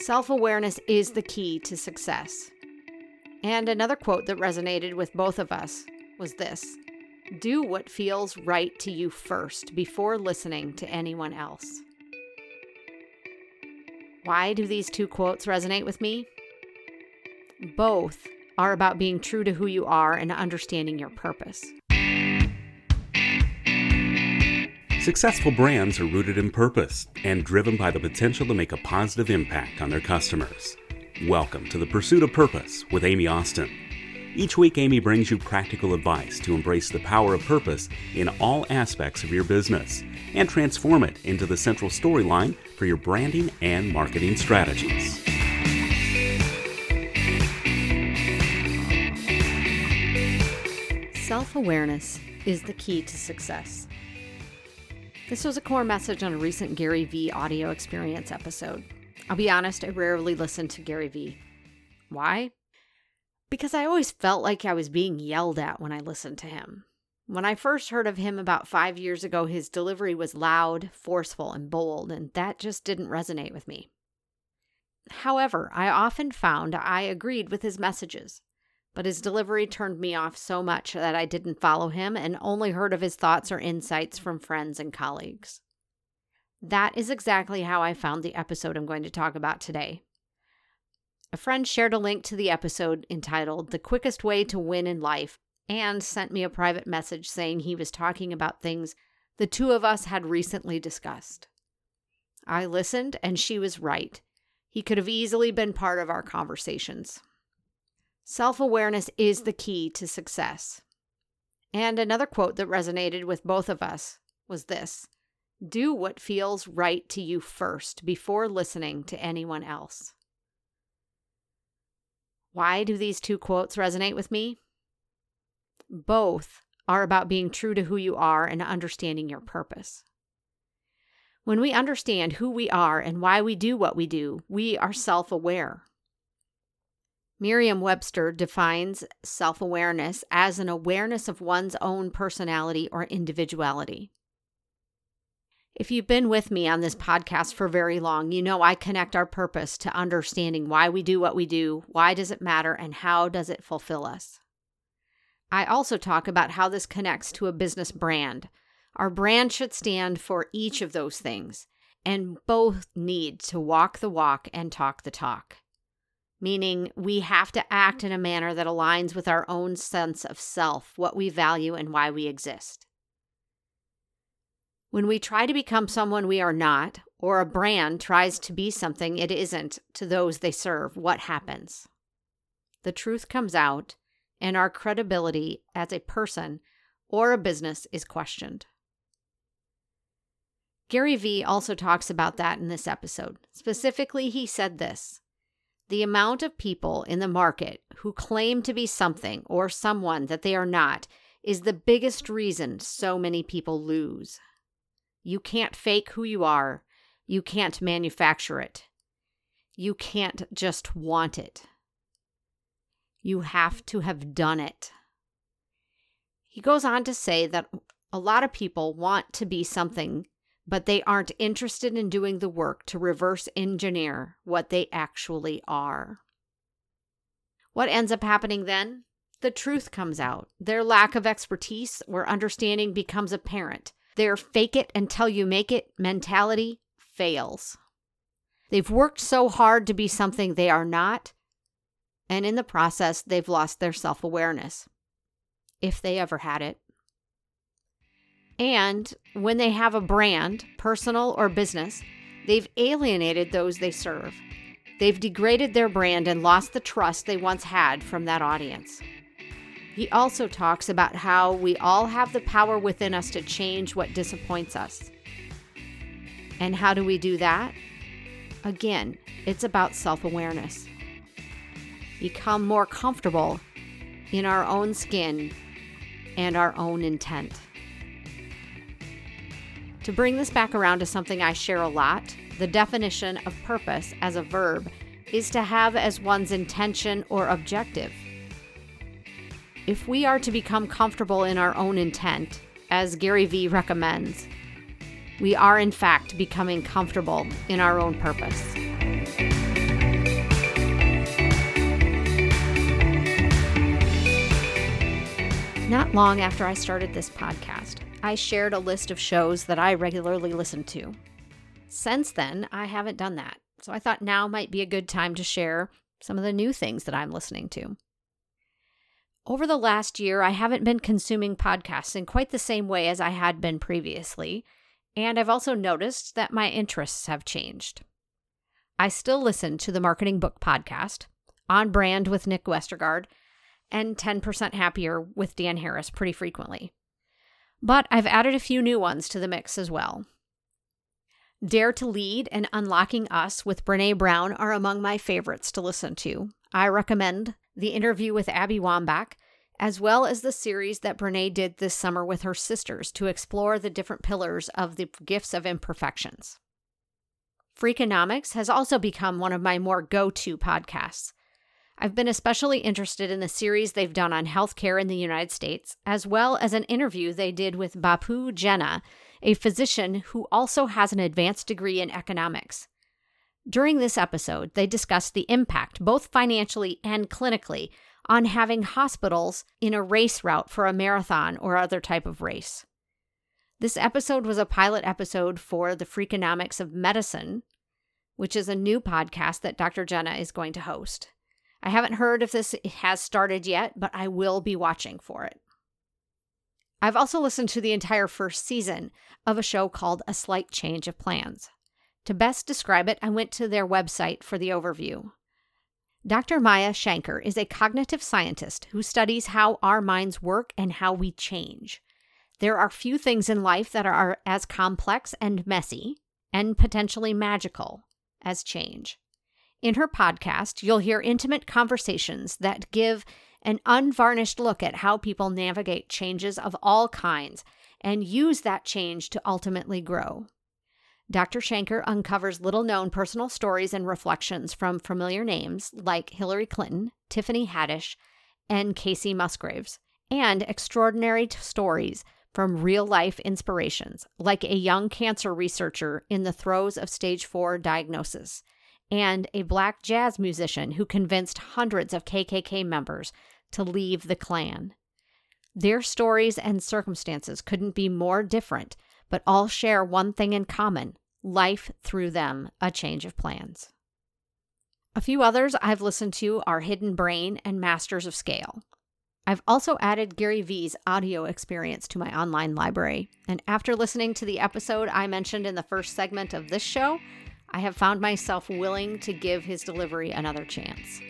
Self awareness is the key to success. And another quote that resonated with both of us was this Do what feels right to you first before listening to anyone else. Why do these two quotes resonate with me? Both are about being true to who you are and understanding your purpose. Successful brands are rooted in purpose and driven by the potential to make a positive impact on their customers. Welcome to the Pursuit of Purpose with Amy Austin. Each week, Amy brings you practical advice to embrace the power of purpose in all aspects of your business and transform it into the central storyline for your branding and marketing strategies. Self awareness is the key to success. This was a core message on a recent Gary Vee audio experience episode. I'll be honest, I rarely listen to Gary Vee. Why? Because I always felt like I was being yelled at when I listened to him. When I first heard of him about five years ago, his delivery was loud, forceful, and bold, and that just didn't resonate with me. However, I often found I agreed with his messages but his delivery turned me off so much that I didn't follow him and only heard of his thoughts or insights from friends and colleagues. That is exactly how I found the episode I'm going to talk about today. A friend shared a link to the episode entitled The Quickest Way to Win in Life and sent me a private message saying he was talking about things the two of us had recently discussed. I listened, and she was right. He could have easily been part of our conversations. Self awareness is the key to success. And another quote that resonated with both of us was this Do what feels right to you first before listening to anyone else. Why do these two quotes resonate with me? Both are about being true to who you are and understanding your purpose. When we understand who we are and why we do what we do, we are self aware. Merriam Webster defines self awareness as an awareness of one's own personality or individuality. If you've been with me on this podcast for very long, you know I connect our purpose to understanding why we do what we do, why does it matter, and how does it fulfill us. I also talk about how this connects to a business brand. Our brand should stand for each of those things, and both need to walk the walk and talk the talk meaning we have to act in a manner that aligns with our own sense of self, what we value, and why we exist. When we try to become someone we are not, or a brand tries to be something it isn't to those they serve, what happens? The truth comes out, and our credibility as a person or a business is questioned. Gary Vee also talks about that in this episode. Specifically, he said this the amount of people in the market who claim to be something or someone that they are not is the biggest reason so many people lose. You can't fake who you are. You can't manufacture it. You can't just want it. You have to have done it. He goes on to say that a lot of people want to be something but they aren't interested in doing the work to reverse engineer what they actually are. What ends up happening then? The truth comes out. Their lack of expertise or understanding becomes apparent. Their fake it until you make it mentality fails. They've worked so hard to be something they are not, and in the process, they've lost their self awareness, if they ever had it. And when they have a brand, personal or business, they've alienated those they serve. They've degraded their brand and lost the trust they once had from that audience. He also talks about how we all have the power within us to change what disappoints us. And how do we do that? Again, it's about self awareness. Become more comfortable in our own skin and our own intent. To bring this back around to something I share a lot, the definition of purpose as a verb is to have as one's intention or objective. If we are to become comfortable in our own intent, as Gary Vee recommends, we are in fact becoming comfortable in our own purpose. Not long after I started this podcast, I shared a list of shows that I regularly listen to. Since then, I haven't done that, so I thought now might be a good time to share some of the new things that I'm listening to. Over the last year, I haven't been consuming podcasts in quite the same way as I had been previously, and I've also noticed that my interests have changed. I still listen to the Marketing Book Podcast, On Brand with Nick Westergaard, and 10% Happier with Dan Harris pretty frequently. But I've added a few new ones to the mix as well. Dare to Lead and Unlocking Us with Brene Brown are among my favorites to listen to. I recommend the interview with Abby Wambach, as well as the series that Brene did this summer with her sisters to explore the different pillars of the gifts of imperfections. Freakonomics has also become one of my more go to podcasts. I've been especially interested in the series they've done on healthcare in the United States, as well as an interview they did with Bapu Jena, a physician who also has an advanced degree in economics. During this episode, they discussed the impact, both financially and clinically, on having hospitals in a race route for a marathon or other type of race. This episode was a pilot episode for the Freakonomics of Medicine, which is a new podcast that Dr. Jena is going to host. I haven't heard if this has started yet, but I will be watching for it. I've also listened to the entire first season of a show called A Slight Change of Plans. To best describe it, I went to their website for the overview. Dr. Maya Shankar is a cognitive scientist who studies how our minds work and how we change. There are few things in life that are as complex and messy and potentially magical as change. In her podcast, you'll hear intimate conversations that give an unvarnished look at how people navigate changes of all kinds and use that change to ultimately grow. Dr. Shankar uncovers little known personal stories and reflections from familiar names like Hillary Clinton, Tiffany Haddish, and Kacey Musgraves, and extraordinary t- stories from real life inspirations like a young cancer researcher in the throes of stage 4 diagnosis and a black jazz musician who convinced hundreds of KKK members to leave the Klan. Their stories and circumstances couldn't be more different, but all share one thing in common life threw them, a change of plans. A few others I've listened to are Hidden Brain and Masters of Scale. I've also added Gary Vee's audio experience to my online library, and after listening to the episode I mentioned in the first segment of this show, I have found myself willing to give his delivery another chance.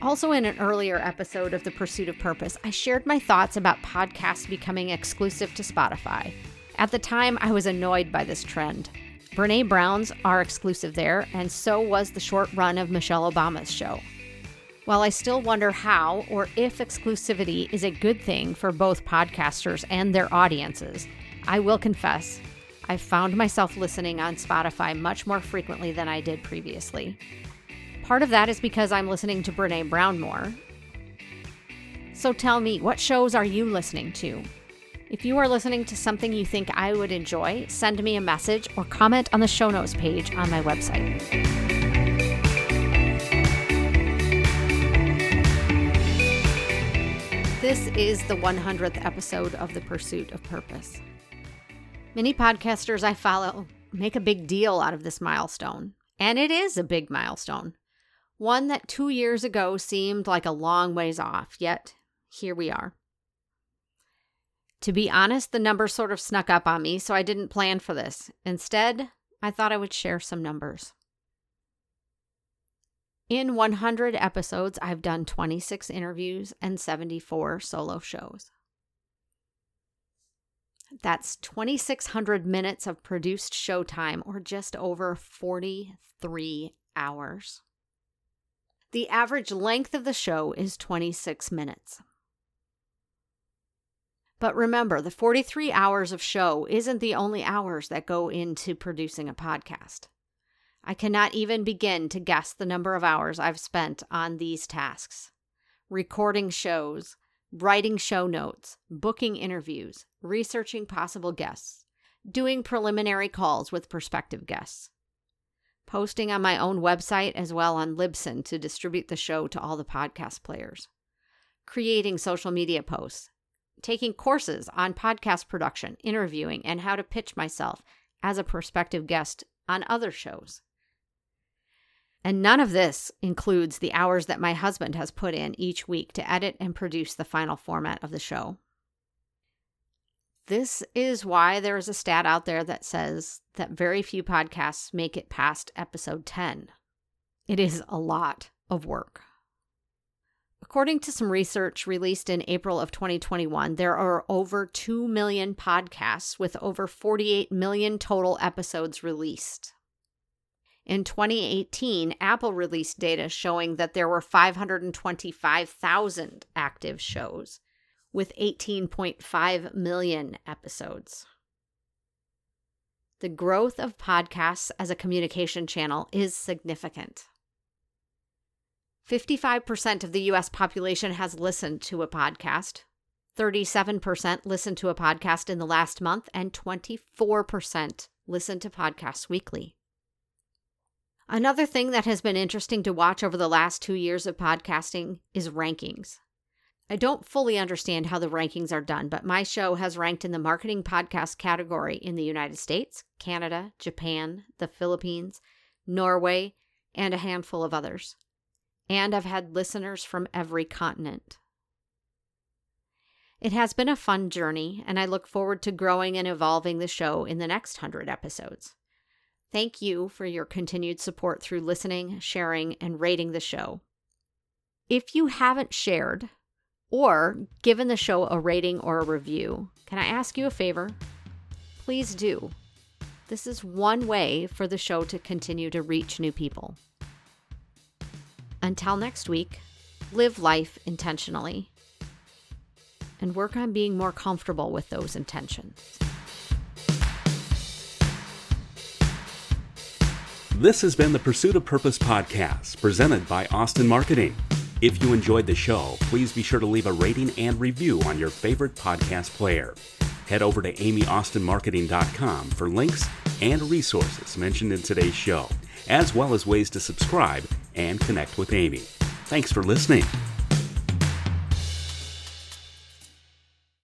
Also, in an earlier episode of The Pursuit of Purpose, I shared my thoughts about podcasts becoming exclusive to Spotify. At the time, I was annoyed by this trend. Brene Brown's are exclusive there, and so was the short run of Michelle Obama's show. While I still wonder how or if exclusivity is a good thing for both podcasters and their audiences, I will confess I've found myself listening on Spotify much more frequently than I did previously. Part of that is because I'm listening to Brene Brown more. So tell me, what shows are you listening to? If you are listening to something you think I would enjoy, send me a message or comment on the show notes page on my website. This is the 100th episode of The Pursuit of Purpose. Many podcasters I follow make a big deal out of this milestone, and it is a big milestone. One that two years ago seemed like a long ways off, yet here we are. To be honest, the numbers sort of snuck up on me, so I didn't plan for this. Instead, I thought I would share some numbers. In 100 episodes, I've done 26 interviews and 74 solo shows. That's 2,600 minutes of produced showtime, or just over 43 hours. The average length of the show is 26 minutes. But remember, the 43 hours of show isn't the only hours that go into producing a podcast. I cannot even begin to guess the number of hours I've spent on these tasks recording shows, writing show notes, booking interviews, researching possible guests, doing preliminary calls with prospective guests, posting on my own website as well on Libsyn to distribute the show to all the podcast players, creating social media posts, taking courses on podcast production, interviewing, and how to pitch myself as a prospective guest on other shows. And none of this includes the hours that my husband has put in each week to edit and produce the final format of the show. This is why there is a stat out there that says that very few podcasts make it past episode 10. It is a lot of work. According to some research released in April of 2021, there are over 2 million podcasts with over 48 million total episodes released. In 2018, Apple released data showing that there were 525,000 active shows with 18.5 million episodes. The growth of podcasts as a communication channel is significant. 55% of the US population has listened to a podcast. 37% listened to a podcast in the last month, and 24% listen to podcasts weekly. Another thing that has been interesting to watch over the last two years of podcasting is rankings. I don't fully understand how the rankings are done, but my show has ranked in the marketing podcast category in the United States, Canada, Japan, the Philippines, Norway, and a handful of others. And I've had listeners from every continent. It has been a fun journey, and I look forward to growing and evolving the show in the next 100 episodes. Thank you for your continued support through listening, sharing, and rating the show. If you haven't shared, or given the show a rating or a review, can I ask you a favor? Please do. This is one way for the show to continue to reach new people. Until next week, live life intentionally and work on being more comfortable with those intentions. This has been the Pursuit of Purpose podcast presented by Austin Marketing. If you enjoyed the show, please be sure to leave a rating and review on your favorite podcast player. Head over to amyaustinmarketing.com for links and resources mentioned in today's show, as well as ways to subscribe and connect with Amy. Thanks for listening.